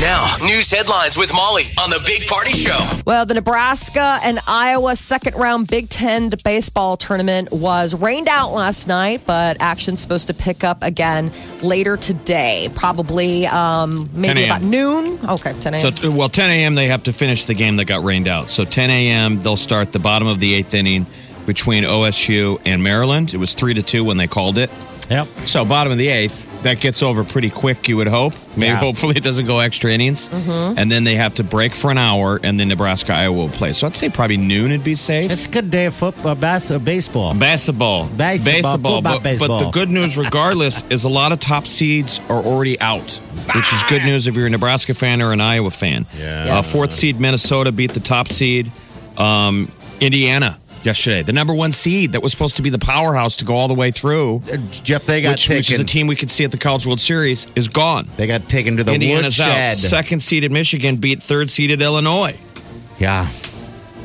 Now, news headlines with Molly on the Big Party Show. Well, the Nebraska and Iowa second round Big Ten baseball tournament was rained out last night, but action's supposed to pick up again later today, probably um, maybe about noon. Okay, 10 a.m. So, well, 10 a.m. they have to finish the game that got rained out. So 10 a.m. they'll start the bottom of the eighth inning between OSU and Maryland. It was three to two when they called it. Yep. So bottom of the eighth, that gets over pretty quick. You would hope. Maybe Yeah. hopefully it doesn't go extra innings, and then they have to break for an hour, and then Nebraska Iowa will play. So I'd say probably noon would be safe. It's a good day of football, bas- uh, baseball. Basketball. Baseball, football, But, but the good news, regardless, is a lot of top seeds are already out, which is good news if you're a Nebraska fan or an Iowa fan. Yeah. Uh, fourth seed Minnesota beat the top seed um, Indiana yesterday. The number one seed that was supposed to be the powerhouse to go all the way through, Uh, Jeff, they got which, which is a team we could see at the College World Series, is gone. they got taken to the Indiana's out. woodshed. Second seeded Michigan beat third seeded Illinois. Yeah,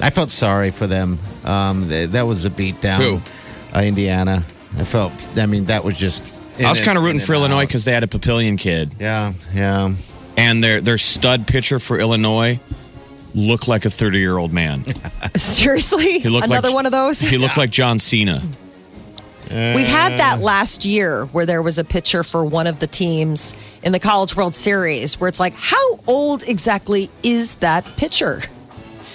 I felt sorry for them. Um, th- that was a beatdown. Who? Uh, Indiana. I felt. I mean, that was just. I was kind of rooting for Illinois because they had a Papillion kid. Yeah, yeah. and their their stud pitcher for Illinois looked like a 30 year old man. Seriously? He looked Another like, one of those? He looked like John Cena. We had that last year where there was a pitcher for one of the teams in the College World Series where it's like, how old exactly is that pitcher?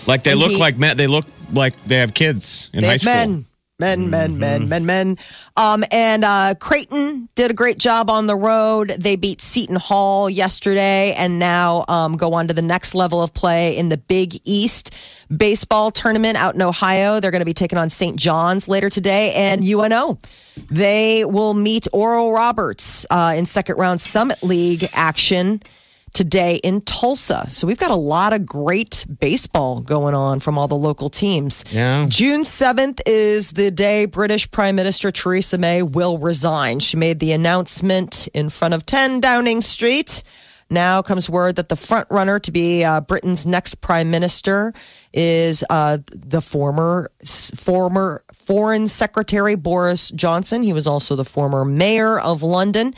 Like they And look he- like men. They look like they have kids in high have school. men. Men, men, men, men, men. Um, and uh, Creighton did a great job on the road. They beat Seton Hall yesterday and now um, go on to the next level of play in the Big East baseball tournament out in Ohio. They're going to be taking on St. John's later today and UNO. They will meet Oral Roberts uh, in second round Summit League action today in Tulsa. So we've got a lot of great baseball going on from all the local teams. Yeah. June 7th is the day British Prime Minister Theresa May will resign. She made the announcement in front of 10 Downing Street. Now comes word that the front runner to be uh, Britain's next prime minister is uh, the former former foreign secretary Boris Johnson. He was also the former mayor of London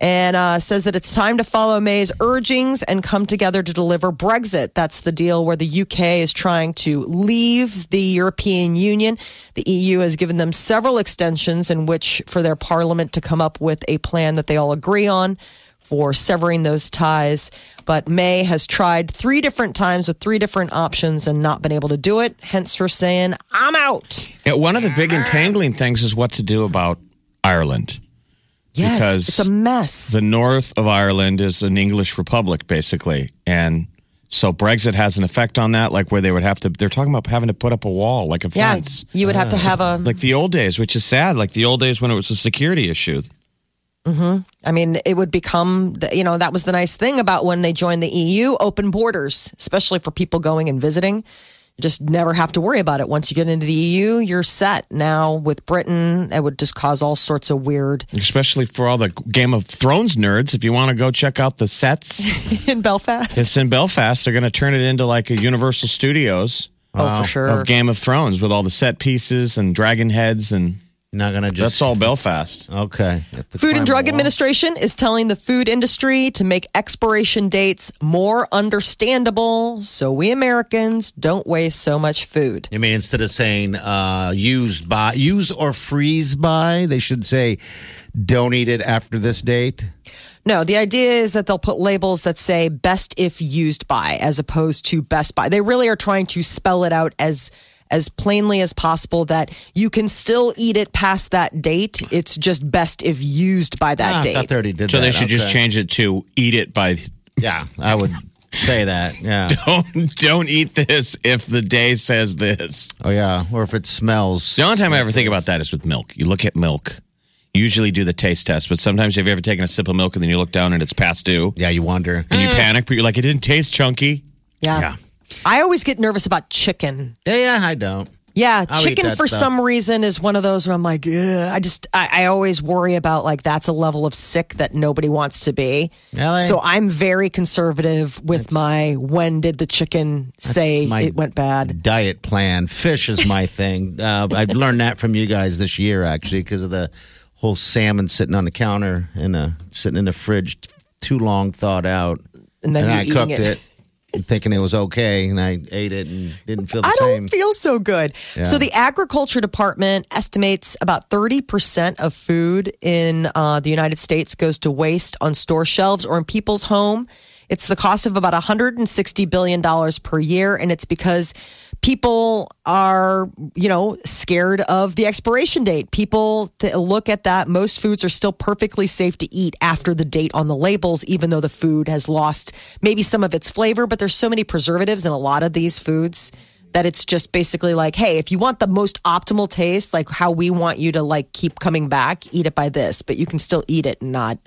and uh, says that it's time to follow May's urgings and come together to deliver Brexit. That's the deal where the UK is trying to leave the European Union. The EU has given them several extensions in which for their parliament to come up with a plan that they all agree on for severing those ties. But May has tried three different times with three different options and not been able to do it. Hence her saying, I'm out. Yeah, one of the big entangling things is what to do about Ireland. Yes, Because it's a mess. The north of Ireland is an English republic, basically, and so Brexit has an effect on that. Like where they would have to, they're talking about having to put up a wall, like a yeah, fence, you would have to have a like the old days, which is sad. Like the old days when it was a security issue. Hmm. I mean, it would become, the- you know, that was the nice thing about when they joined the EU open borders, especially for people going and visiting. You just never have to worry about it. Once you get into the EU, you're set. Now with Britain, it would just cause all sorts of weird especially for all the Game of Thrones nerds. If you want to go check out the sets, in Belfast. it's in Belfast. They're going to turn it into like a Universal Studios oh, for sure. of Game of Thrones with all the set pieces and dragon heads, and Not gonna just. that's all Belfast. Okay. Food and Drug. Administration is telling the food industry to make expiration dates more understandable so we Americans don't waste so much food. I mean, instead of saying uh, used by, use or freeze by, they should say don't eat it after this date. No, the idea is that they'll put labels that say best if used by as opposed to best by. They really are trying to spell it out as as plainly as possible that you can still eat it past that date. It's just best if used by that Ah, I date. thought they already did So that. they should just change it to "Eat it by." Yeah, I would say that. Yeah. Don't don't eat this if the day says this. Oh yeah, or if it smells. The only time I ever think about that is with milk. You look at milk. you usually do the taste test, but sometimes have you ever taken a sip of milk and then you look down and it's past due Yeah, you wonder. and you panic, but you're like, it didn't taste chunky. Yeah. Yeah. I always get nervous about chicken. Yeah, yeah, I don't. Yeah, I'll chicken for stuff. some reason is one of those where I'm like, Ugh. I just, I, I always worry about like that's a level of sick that nobody wants to be. Really? So I'm very conservative with my when did the chicken say it went bad. Diet plan. Fish is my thing. Uh, I learned that from you guys this year, actually, because of the whole salmon sitting on the counter and uh, sitting in the fridge too long, thawed out. And then and I eating cooked it. it. Thinking it was okay, and I ate it and didn't feel the I same. I don't feel so good. So the agriculture department estimates about 30% of food in uh, the United States goes to waste on store shelves or in people's home. It's the cost of about $160 billion per year. And it's because people are, you know, scared of the expiration date. People look at that. Most foods are still perfectly safe to eat after the date on the labels, even though the food has lost maybe some of its flavor. But there's so many preservatives in a lot of these foods that it's just basically like, hey, if you want the most optimal taste, like how we want you to like keep coming back, eat it by this, but you can still eat it and not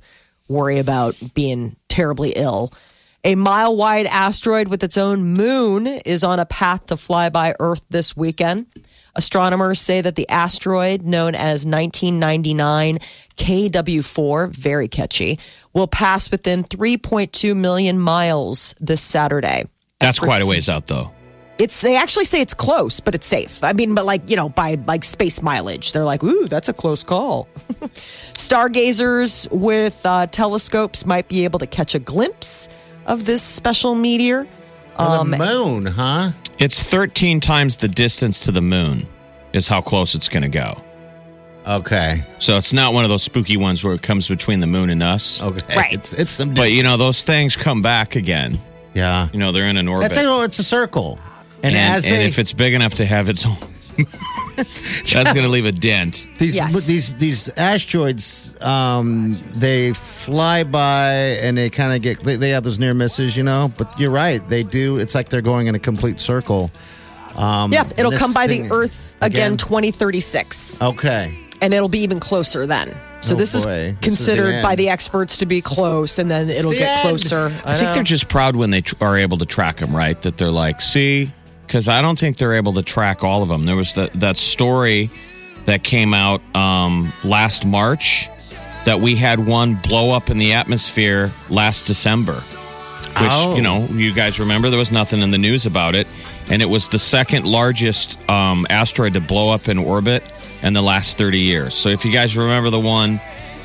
worry about being terribly ill. A mile wide asteroid with its own moon is on a path to fly by Earth this weekend. Astronomers say that the asteroid, known as 1999 KW4, very catchy, will pass within 3.2 million miles this Saturday. That's quite a ways out, though. it's they actually say it's close, but it's safe. I mean, but like you know, by like space mileage, they're like, ooh, that's a close call. Stargazers with uh, telescopes might be able to catch a glimpse of this special meteor. Um, the moon, huh? It's 13 times the distance to the moon, is how close it's going to go. Okay. So it's not one of those spooky ones where it comes between the moon and us. Okay. Right. It's it's some. But you know, those things come back again. yeah. You know, they're in an orbit. That's a, it's a circle, and, and, as and they if it's big enough to have its own, that's going to leave a dent. these Yes. these these asteroids, um, they fly by and they kind of get they, they have those near misses, you know. But you're right, they do. It's like they're going in a complete circle. yeah, it'll this come by thing- the Earth again, again? 2036, Okay. and it'll be even closer then. So Oh, this boy. is This is the considered by end. the experts to be close, and then it'll the get end. closer. I think know. they're just proud when they tr- are able to track them, right? That they're like, see, because I don't think they're able to track all of them. There was that that story that came out um, last March that we had one blow up in the atmosphere last December. Which Oh. you know, you guys remember there was nothing in the news about it, and it was the second largest um, asteroid to blow up in orbit in the last thirty years. So if you guys remember the one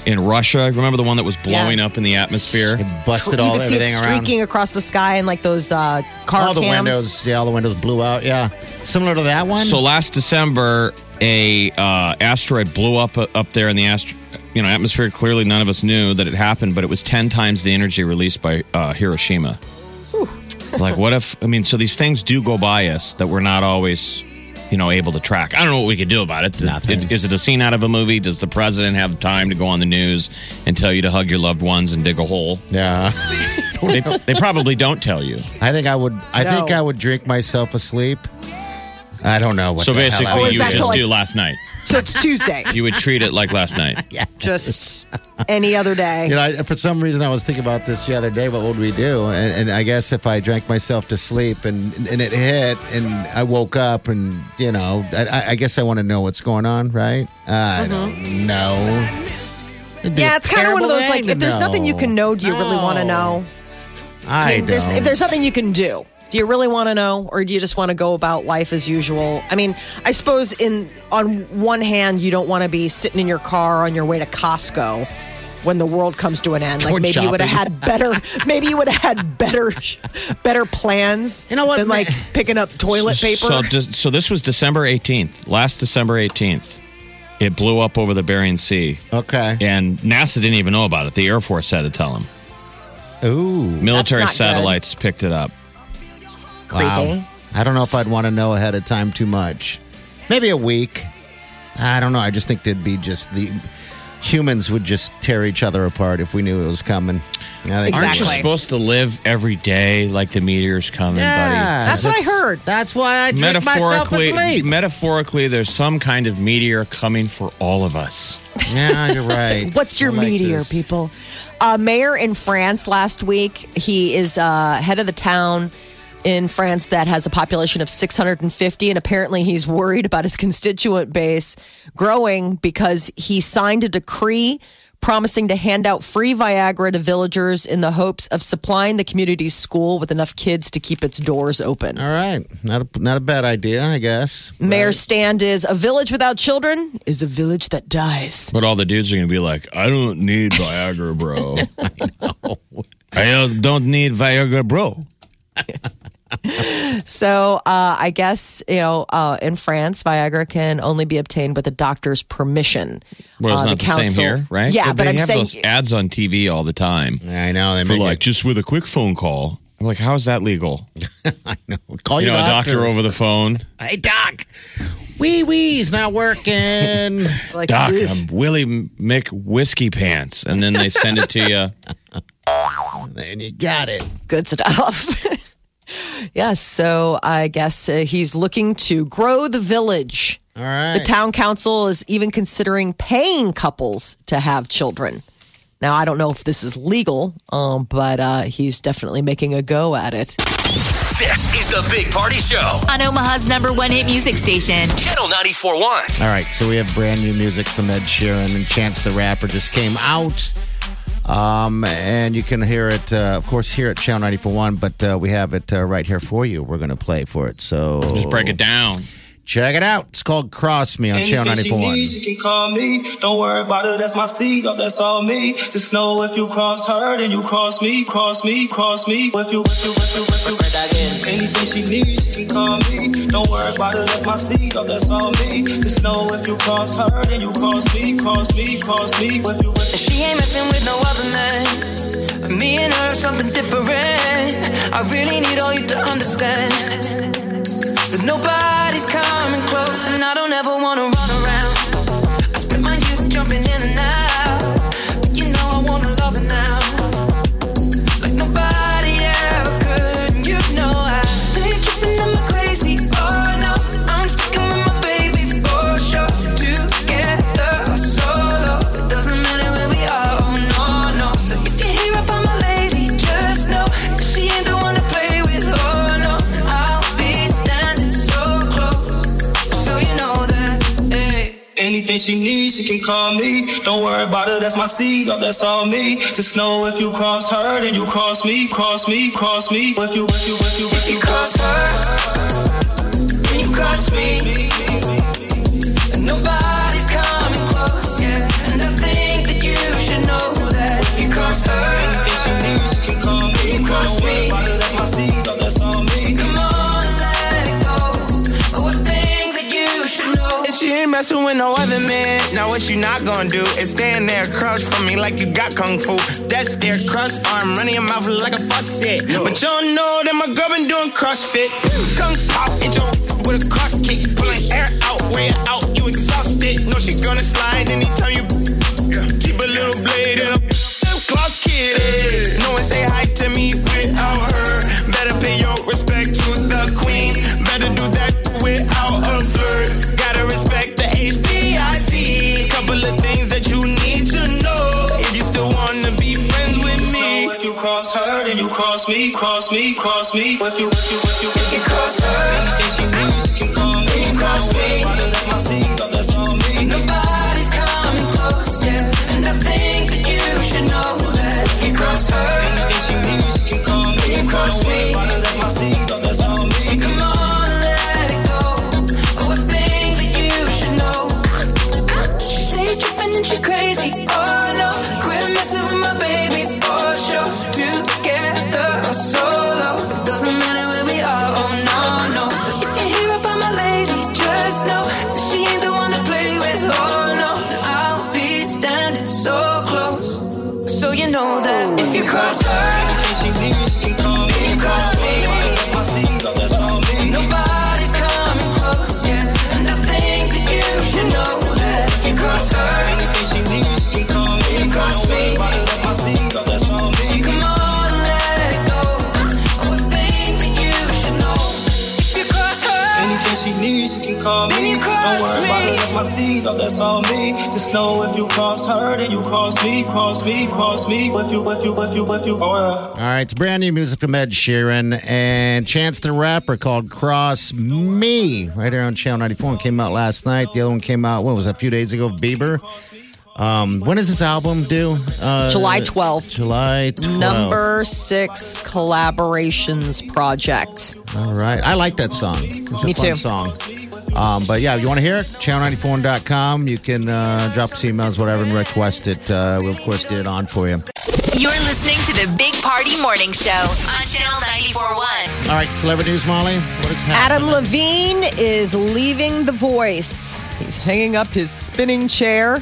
in Russia, remember the one that was blowing Yeah. up in the atmosphere? It busted you all could see it everything around. streaking across the sky and like those uh, car all the cams. windows, yeah, all the windows blew out. Yeah, similar to that one. So last December, a uh, asteroid blew up uh, up there in the astro- you know atmosphere. Clearly, none of us knew that it happened, but it was ten times the energy released by uh, Hiroshima. like, what if? I mean, so these things do go by us that we're not always. You know, able to track. I don't know what we could do about it. Nothing. Is it a scene out of a movie? Does the president have time to go on the news and tell you to hug your loved ones and dig a hole? yeah, They, they probably don't tell you. I think I would. I No. think I would drink myself asleep. I don't know what. So the hell I basically, would you that would just like- do last night. So it's Tuesday, You would treat it like last night. Yeah. Just any other day. You know, I, for some reason, I was thinking about this the other day. What would we do? And, and I guess if I drank myself to sleep and and it hit, and I woke up, and you know, I, I guess I want to know what's going on, right? I don't mm-hmm. know. Yeah, it's kind of one of those like if there's nothing you can know, do you really want to know? I mean, there's, if there's nothing you can do, do you really want to know, or do you just want to go about life as usual? I mean, I suppose in on one hand, you don't want to be sitting in your car on your way to Costco when the world comes to an end. Like Going maybe you would have had better, maybe you would have had better, better plans. You know what, Than like picking up toilet paper. So, just- so this was December 18th, last December 18th. It blew up over the Bering Sea, okay. and NASA didn't even know about it. The Air Force had to tell them. Ooh, Military not good. satellites picked it up. Creepy. wow. I don't know if I'd want to know ahead of time too much. Maybe a week. I don't know. I just think there'd be just the humans would just tear each other apart if we knew it was coming. Yeah, they- Aren't you supposed to live every day like the meteor's coming, Yeah, That's what I heard. That's why I buddy? drink myself to Metaphorically, metaphorically, there's some kind of meteor coming for all of us. yeah, you're right. What's your like meteor, this. people? A mayor in France last week, he is uh, head of the town in France that has a population of 650. And apparently, he's worried about his constituent base growing because he signed a decree promising to hand out free Viagra to villagers in the hopes of supplying the community's school with enough kids to keep its doors open. All right, not a, not a bad idea, I guess. Mayor's stand is a village without children is a village that dies. But all the dudes are going to be like, I don't need Viagra, bro. I uh, don't need Viagra, bro. So uh, I guess you know uh, in France, Viagra can only be obtained with a doctor's permission. Well, it's Uh, not the, same council- here, right? Yeah, they but I'm have saying those ads on TV all the time I know they for make like it- just with a quick phone call. I'm like, how is that legal? I know. Call You your know, a doctor over the phone. Hey, doc. Wee wee's not working. like, Doc, ugh. I'm Willie Mick Whiskey Pants, and then they send it to you. and you got it. good stuff. Yes, so I guess uh, he's looking to grow the village. All right. The town council is even considering paying couples to have children. Now, I don't know if this is legal, um, but uh, he's definitely making a go at it. This is the Big Party Show. On Omaha's number one hit music station. Channel 94.1. All right, so we have brand new music from Ed Sheeran, and Chance the Rapper just came out. Um, and you can hear it, uh, of course, here at Channel 94.1, but uh, we have it uh, right here for you. We're going to play for it. So Just break it down. Check it out. It's called Cross Me on Channel Anything she needs, she can call me. Don't worry about it, that's my seed, oh, that's all me. Just know if you cross her, then you cross me, cross me, cross me. If you, if you, if you, if you, anything she needs, she can call me. Don't worry about it, that's my seed, oh, that's all me. Just know if you cross her, then you cross me, cross me, cross me. If you, if you, She ain't messing with no other man. Me and her something different. I really need all you to understand that nobody's coming close, and I don't ever wanna run anything she needs, she can call me. Don't worry about it, that's my seed, oh, that's all me. Just know if you cross her, then you cross me, cross me, cross me. If you, if you, if you, if You you cross her, then you cross me. Messing with no other man. Now what you not gonna do is stand there across from me like you got kung fu. That's their cross arm running your mouth like a faucet. But you don't know that my girl been doing CrossFit. Kung pao, hit your with a cross kick, pulling air out, way out. You exhausted? No, she gonna slide anytime you. Cross me, me. If you, if you, if you, if You cross her, that's my oh, that's all me. Just know if you cross her, then you cross me, cross me, cross me. If you, if you, if you, if you, oh yeah. All right, it's brand new music from Ed Sheeran and Chance the Rapper called Cross Me right here on Channel 94. One came out last night. The other one came out, what was that, a few days ago? Bieber. Um, when does this album due? Uh, July 12th. July 12th. Number six collaborations project. All right. I like that song. It's a Me fun too. song. Um, but yeah, if you want to hear it, channel94.com. You can uh, drop us emails, whatever, and request it. Uh, we'll, of course, get it on for you. You're listening to the Big Party Morning Show on Channel 94.1. All right, celebrity news, Molly. What is Adam? Levine is leaving The Voice. He's hanging up his spinning chair.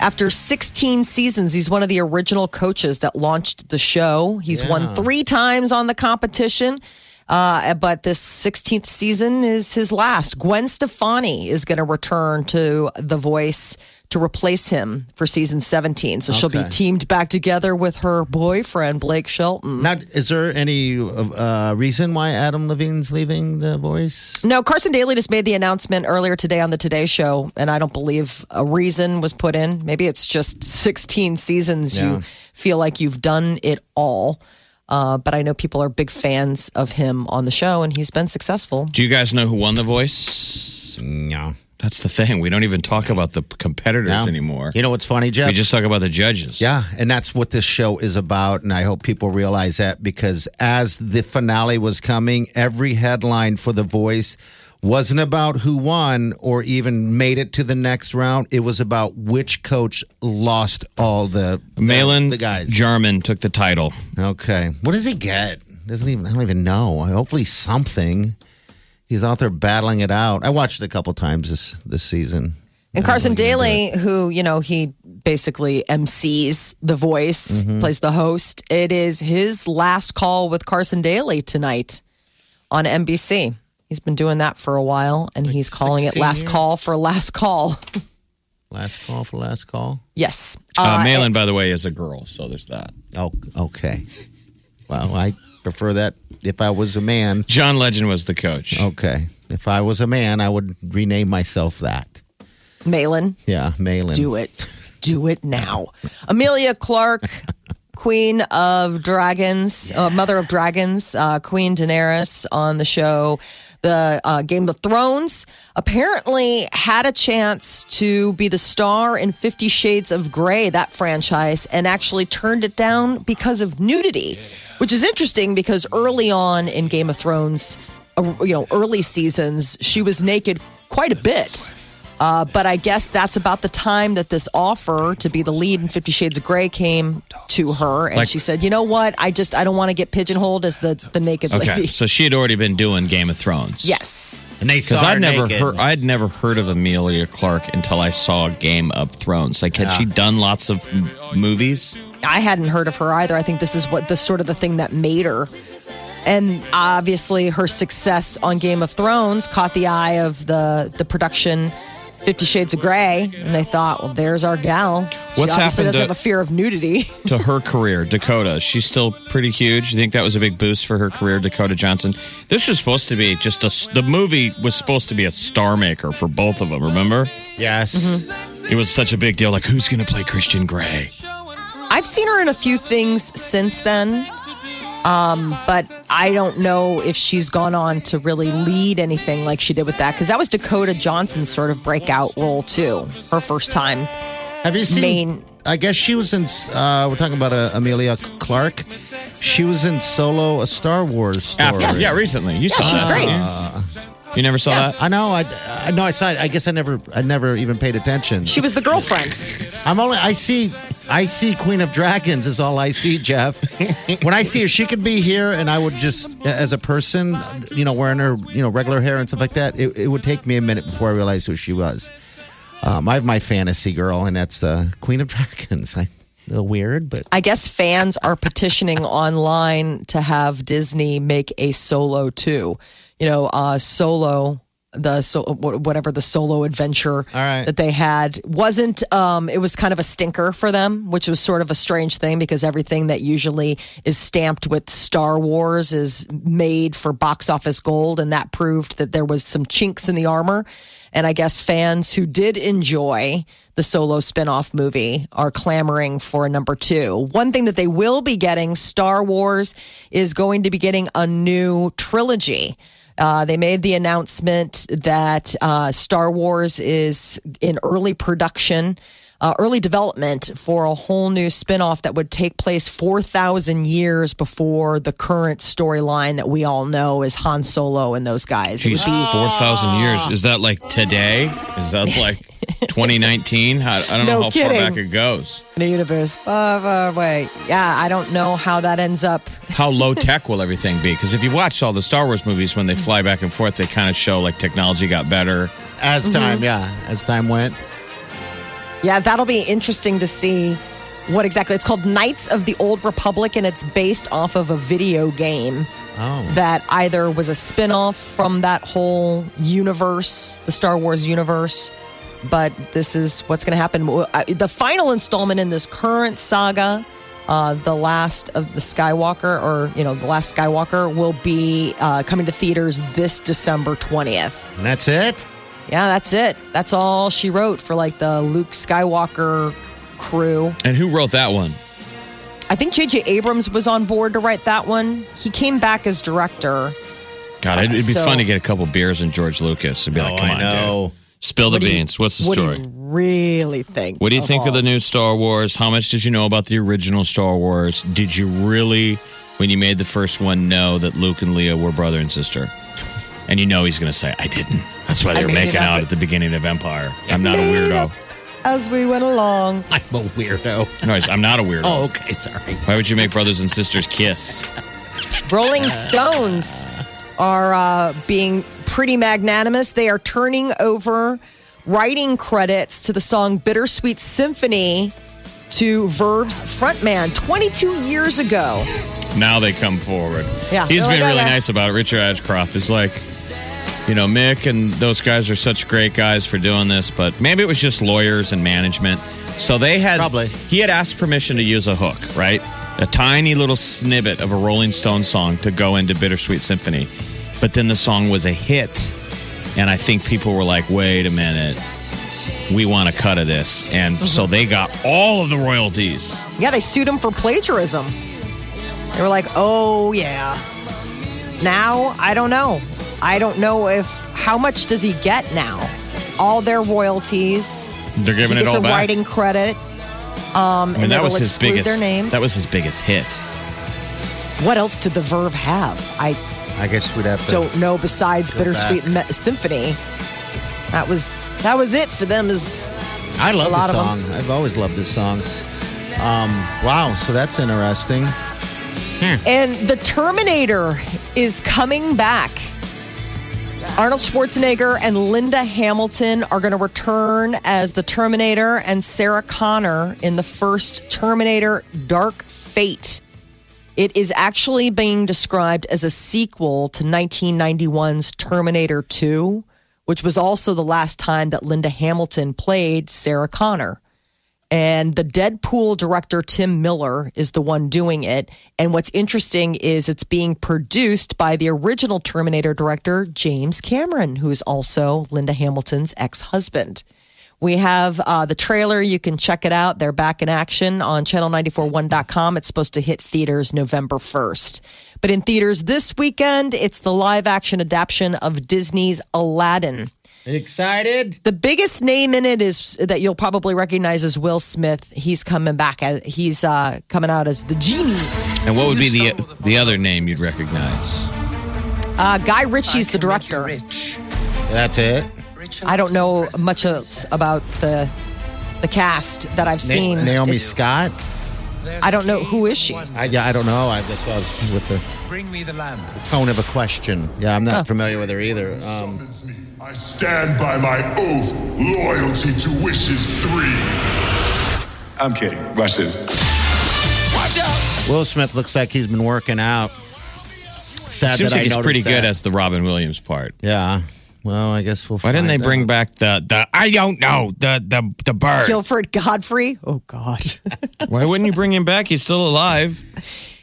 After 16 seasons, he's one of the original coaches that launched the show. He's Yeah. won three times on the competition. Uh, but this 16th season is his last. Gwen Stefani is going to return to The Voice to replace him for season 17. So she'll be teamed back together with her boyfriend, Blake Shelton. Now, is there any uh, reason why Adam Levine's leaving The Voice? No, Carson Daly just made the announcement earlier today on the Today Show, and I don't believe a reason was put in. Maybe it's just 16 seasons. Yeah. You feel like you've done it all. Uh, but I know people are big fans of him on the show, and he's been successful. Do you guys know who won The Voice? No. That's the thing. We don't even talk about the competitors No. anymore. You know what's funny, Jeff? We just talk about the judges. Yeah, and that's what this show is about. And I hope people realize that because as the finale was coming, every headline for The Voice wasn't about who won or even made it to the next round. It was about which coach lost all the the, Maelyn the guys. Jarmon took the title. okay, what does he get? Doesn't even I don't even know. Hopefully something. He's out there battling it out. I watched it a couple times this this season. And Carson Daly, who, you know, he basically MCs The Voice, mm-hmm. plays the host. It is his last call with Carson Daly tonight on NBC. He's been doing that for a while, and he's calling it last years? call for last call. Last call for last call. yes. Uh, Uh, Maelyn, by the way, is a girl, so there's that. Oh, okay. Well, I prefer that if I was a man. John Legend was the coach. Okay. If I was a man, I would rename myself that. Maelyn, Yeah, Maelyn. do it. Do it now. Emilia Clarke, Queen of Dragons, uh, Mother of Dragons, uh, Queen Daenerys on the show. The uh, Game of Thrones apparently had a chance to be the star in Fifty Shades of Grey, that franchise, and actually turned it down because of nudity, which is interesting because early on in Game of Thrones, uh, you know, early seasons, she was naked quite a bit. Uh, but I guess that's about the time that this offer to be the lead in Fifty Shades of Grey came to her, and Like- she said, "You know what? I just I don't want to get pigeonholed as the the naked Okay, lady." so she had already been doing Game of Thrones. Yes, And they Because I'd never naked. heard, I'd never heard of Emilia Clarke until I saw Game of Thrones. Like, had she done lots of m- movies? I hadn't heard of her either. I think this is what the sort of the thing that made her. And obviously, her success on Game of Thrones caught the eye of the the production, Fifty Shades of Grey, and they thought, "Well, there's our gal. She What's obviously happened doesn't to- have a fear of nudity." to her career, Dakota. She's still pretty huge. You think that was a big boost for her career, Dakota Johnson? This was supposed to be just a. The movie was supposed to be a star maker for both of them. Remember? Yes. Mm-hmm. It was such a big deal. Like, who's going to play Christian Grey? I've seen her in a few things since then. Um, but I don't know if she's gone on to really lead anything like she did with that because that was Dakota Johnson's sort of breakout role too. Her first time. Have you seen? Main- I guess she was in. Uh, we're talking about uh, Emilia Clarke. She was in Solo, a Star Wars story. After, Yes. yeah, recently. You Yeah, saw she's that, great. didn't You You never saw that? I know. I, I know. I saw it. I guess I never. I never even paid attention. She was the girlfriend. I'm only. I see. I see Queen of Dragons is all I see, Jeff. when I see her, she could be here, and I would just, as a person, you know, wearing her, you know, regular hair and stuff like that. It, it would take me a minute before I realized who she was. Um, I have my fantasy girl, and that's uh, Queen of Dragons. I, weird, but I guess fans are petitioning online to have Disney make a Solo too. You know, uh, Solo the so whatever the solo adventure right. that they had wasn't um it was kind of a stinker for them which was sort of a strange thing because everything that usually is stamped with Star Wars is made for box office gold and that proved that there was some chinks in the armor. And I guess fans who did enjoy the solo spin-off movie are clamoring for a number 2 one thing that they will be getting Star Wars is going to be getting a new trilogy uh, they made the announcement that uh, Star Wars is in early production, uh, early development for a whole new spinoff that would take place 4,000 years before the current storyline that we all know is Han Solo and those guys. It would Geez, be- four thousand years. Is that like today? Is that like 2019? I, I don't know how kidding. far back it goes. in a universe far, far away. Yeah, I don't know how that ends up. How low tech will everything be? Because if you watch all the Star Wars movies, when they fly back and forth, they kind of show like technology got better. As time, yeah, as time went. Yeah, that'll be interesting to see what exactly. It's called Knights of the Old Republic, and it's based off of a video game. Oh. that either was a spin-off from that whole universe, the Star Wars universe, but this is what's going to happen. Uh, The final installment in this current saga, uh, the last of the Skywalker, or you know, the last Skywalker, will be uh, coming to theaters this December twentieth. And that's it? Yeah, that's it. That's all she wrote for like the Luke Skywalker crew. And who wrote that one? I think J.J. Abrams was on board to write that one. He came back as director. God, it'd, it'd be So- fun to get a couple beers and George Lucas and be like, Oh, "Come I on, know. dude, spill the What do you- beans. What's the what story?" do really think? What do you think of the new Star Wars? How much did you know about the original Star Wars? Did you really, when you made the first one, know that Luke and Leia were brother and sister? And you know he's going to say, I didn't. That's why they were making out at the beginning of Empire. I'm not a weirdo. As we went along, I'm a weirdo. No, I'm not a weirdo. Oh, okay, sorry. Why would you make brothers and sisters kiss? Rolling Stones are uh, being pretty magnanimous. They are turning over writing credits to the song Bittersweet Symphony to Verve's frontman 22 years ago. Now they come forward. Yeah, He's they're been like, really "Okay." nice about it. Richard Ashcroft is like, you know, Mick and those guys are such great guys for doing this, but maybe it was just lawyers and management. So they had Probably. he had asked permission to use a hook, right? A tiny little snippet of a Rolling Stone song to go into Bittersweet Symphony. But then the song was a hit. And I think people were like, wait a minute. We want a cut of this. And mm-hmm. so they got all of the royalties. Yeah, they sued him for plagiarism. They were like, oh, yeah. Now, I don't know. I don't know if, how much does he get now? All their royalties. They're giving he it gets all a back. writing credit. Um, I mean, and that was his biggest. their names. That was his biggest hit. What else did the Verve have? I I guess we'd have to. don't know besides Go Bittersweet back. Me- Symphony. That was that was it for them. Is I love a lot this of song. I've always loved this song. Um, wow, so that's interesting. and the Terminator is coming back. Arnold Schwarzenegger and Linda Hamilton are going to return as the Terminator and Sarah Connor in the first Terminator Dark Fate. It is actually being described as a sequel to 1991's Terminator 2, which was also the last time that Linda Hamilton played Sarah Connor. And the Deadpool director, Tim Miller, is the one doing it. And what's interesting is it's being produced by the original Terminator director, James Cameron, who is also Linda Hamilton's ex husband. We have uh, the trailer. You can check it out. They're back in action on channel941.com. It's supposed to hit theaters November 1st. But in theaters this weekend, it's the live action adaptation of Disney's Aladdin. Excited? The biggest name in it is that you'll probably recognize is Will Smith. He's coming back as he's uh, coming out as the genie. And what would be the the other name you'd recognize? Uh, Guy Ritchie's the director. That's it. I don't know much else about the the cast that I've Na- seen. Naomi Did- Scott. I don't know who is she. I, yeah, I don't know. I, that's why I was with the Bring me the lamp. tone of a question. Yeah, I'm not Oh. familiar with her either. Um, I stand by my oath, loyalty to wishes three. I'm kidding. Watch this. Watch out! Will Smith looks like he's been working out. Sad Seems that like I he's noticed pretty good as the Robin Williams part. Yeah, Well, I guess we'll. Why didn't they find bring out. back the the I don't know the the the bird? Gilbert Gottfried. Oh God, Why wouldn't you bring him back? He's still alive.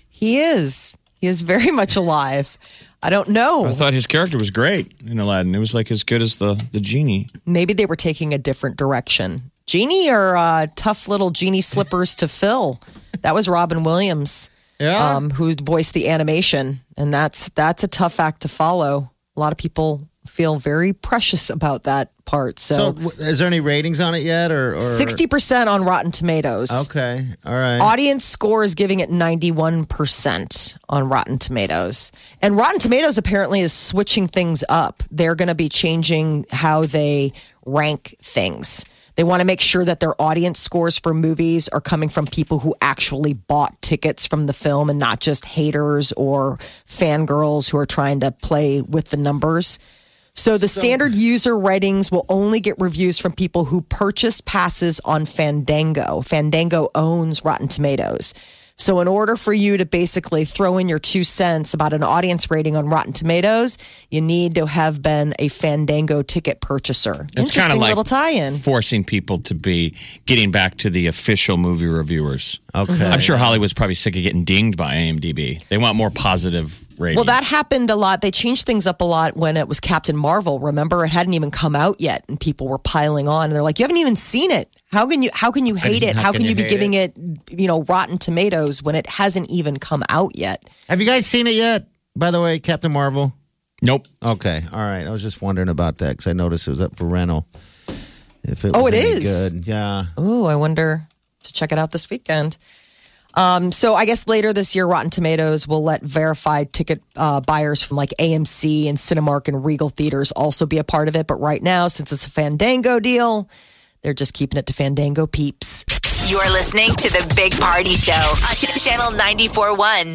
he is. He is very much alive. I don't know. I thought his character was great in Aladdin. It was like as good as the the genie. Maybe they were taking a different direction. Genie or uh, tough little genie slippers to fill. That was Robin Williams, Yeah. um, who voiced the animation, and that's that's a tough act to follow. A lot of people feel very precious about that part. so, So, is there any ratings on it yet, or, sixty percent on Rotten Tomatoes. Okay, all right. Audience score is giving it 91% on Rotten Tomatoes. And Rotten Tomatoes apparently is switching things up. They're going to be changing how they rank things. They want to make sure that their audience scores for movies are coming from people who actually bought tickets from the film and not just haters or fangirls who are trying to play with the numbers. So the standard user ratings will only get reviews from people who purchased passes on Fandango. Fandango owns Rotten Tomatoes. So in order for you to basically throw in your two cents about an audience rating on Rotten Tomatoes, you need to have been a Fandango ticket purchaser. It's kind of like little tie-in. forcing people to be getting back to the official movie reviewers. Okay. I'm sure Hollywood's probably sick of getting dinged by IMDb. They want more positive ratings. Well, that happened a lot. They changed things up a lot when it was Captain Marvel. Remember, it hadn't even come out yet, and people were piling on. And they're like, "You haven't even seen it. How can you? How can you hate it? how How can can you you be giving it? you know, Rotten Tomatoes when it hasn't even come out yet?" Have you guys seen it yet? By the way, Captain Marvel. nope. Okay, all right. I was just wondering about that because I noticed it was up for rental. If it Oh, was it any good, yeah. Ooh, I wonder to check it out this weekend. Um, so I guess later this year, Rotten Tomatoes will let verified ticket uh, buyers from like AMC and Cinemark and Regal theaters also be a part of it. But right now, since it's a Fandango deal, they're just keeping it to Fandango peeps. You're listening to the Big Party Show Channel 94.1.